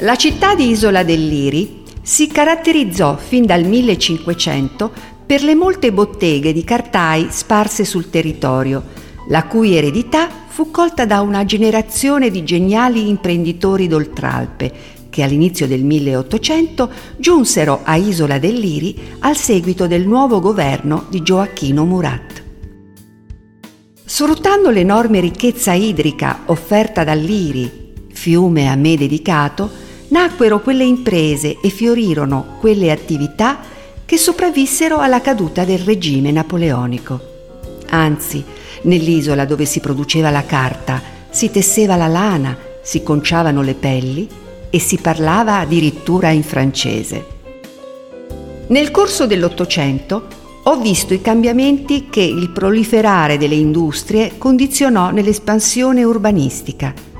La città di Isola del Liri si caratterizzò fin dal 1500 per le molte botteghe di cartai sparse sul territorio, la cui eredità fu colta da una generazione di geniali imprenditori d'Oltralpe che all'inizio del 1800 giunsero a Isola del Liri al seguito del nuovo governo di Gioacchino Murat. Sfruttando l'enorme ricchezza idrica offerta dal Liri, fiume a me dedicato, nacquero quelle imprese e fiorirono quelle attività che sopravvissero alla caduta del regime napoleonico. Anzi, nell'isola dove si produceva la carta, si tesseva la lana, si conciavano le pelli e si parlava addirittura in francese. Nel corso dell'Ottocento ho visto i cambiamenti che il proliferare delle industrie condizionò nell'espansione urbanistica.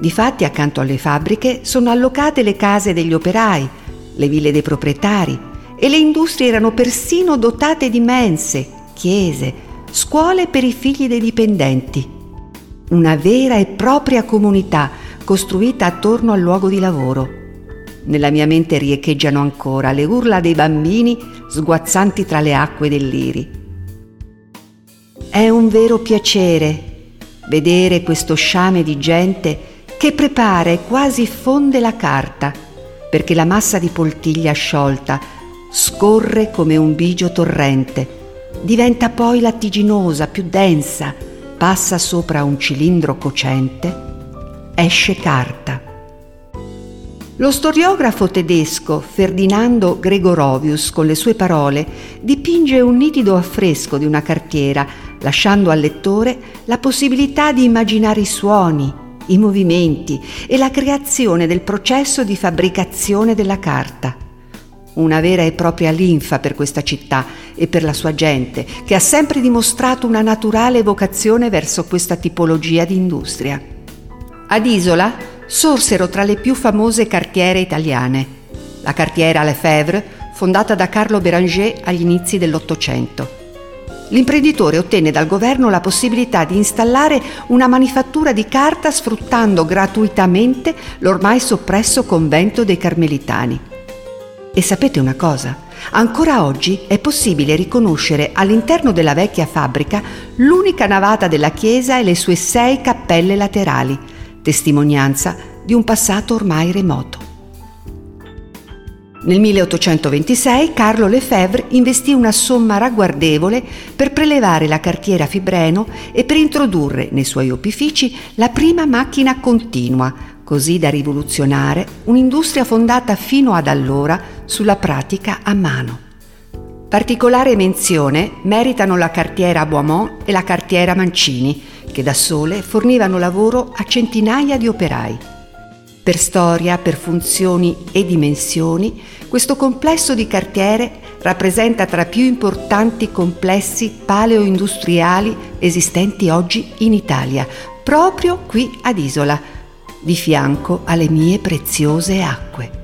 Difatti, accanto alle fabbriche sono allocate le case degli operai, le ville dei proprietari e le industrie erano persino dotate di mense, chiese, scuole per i figli dei dipendenti. Una vera e propria comunità costruita attorno al luogo di lavoro. Nella mia mente riecheggiano ancora le urla dei bambini sguazzanti tra le acque dell'Iri. È un vero piacere vedere questo sciame di gente che prepara e quasi fonde la carta, perché la massa di poltiglia sciolta scorre come un bigio torrente, diventa poi lattiginosa, più densa, passa sopra un cilindro cocente, esce carta. Lo storiografo tedesco Ferdinando Gregorovius, con le sue parole, dipinge un nitido affresco di una cartiera, lasciando al lettore la possibilità di immaginare i suoni, i movimenti e la creazione del processo di fabbricazione della carta. Una vera e propria linfa per questa città e per la sua gente, che ha sempre dimostrato una naturale vocazione verso questa tipologia di industria. Ad Isola sorsero tra le più famose cartiere italiane. La cartiera Lefebvre, fondata da Carlo Béranger agli inizi dell'Ottocento. L'imprenditore ottenne dal governo la possibilità di installare una manifattura di carta sfruttando gratuitamente l'ormai soppresso convento dei Carmelitani. E sapete una cosa? Ancora oggi è possibile riconoscere all'interno della vecchia fabbrica l'unica navata della chiesa e le sue sei cappelle laterali, testimonianza di un passato ormai remoto. Nel 1826 Carlo Lefebvre investì una somma ragguardevole per prelevare la cartiera Fibreno e per introdurre nei suoi opifici la prima macchina continua, così da rivoluzionare un'industria fondata fino ad allora sulla pratica a mano. Particolare menzione meritano la cartiera Boimont e la cartiera Mancini, che da sole fornivano lavoro a centinaia di operai. Per storia, per funzioni e dimensioni, questo complesso di cartiere rappresenta tra i più importanti complessi paleoindustriali esistenti oggi in Italia, proprio qui ad Isola, di fianco alle mie preziose acque.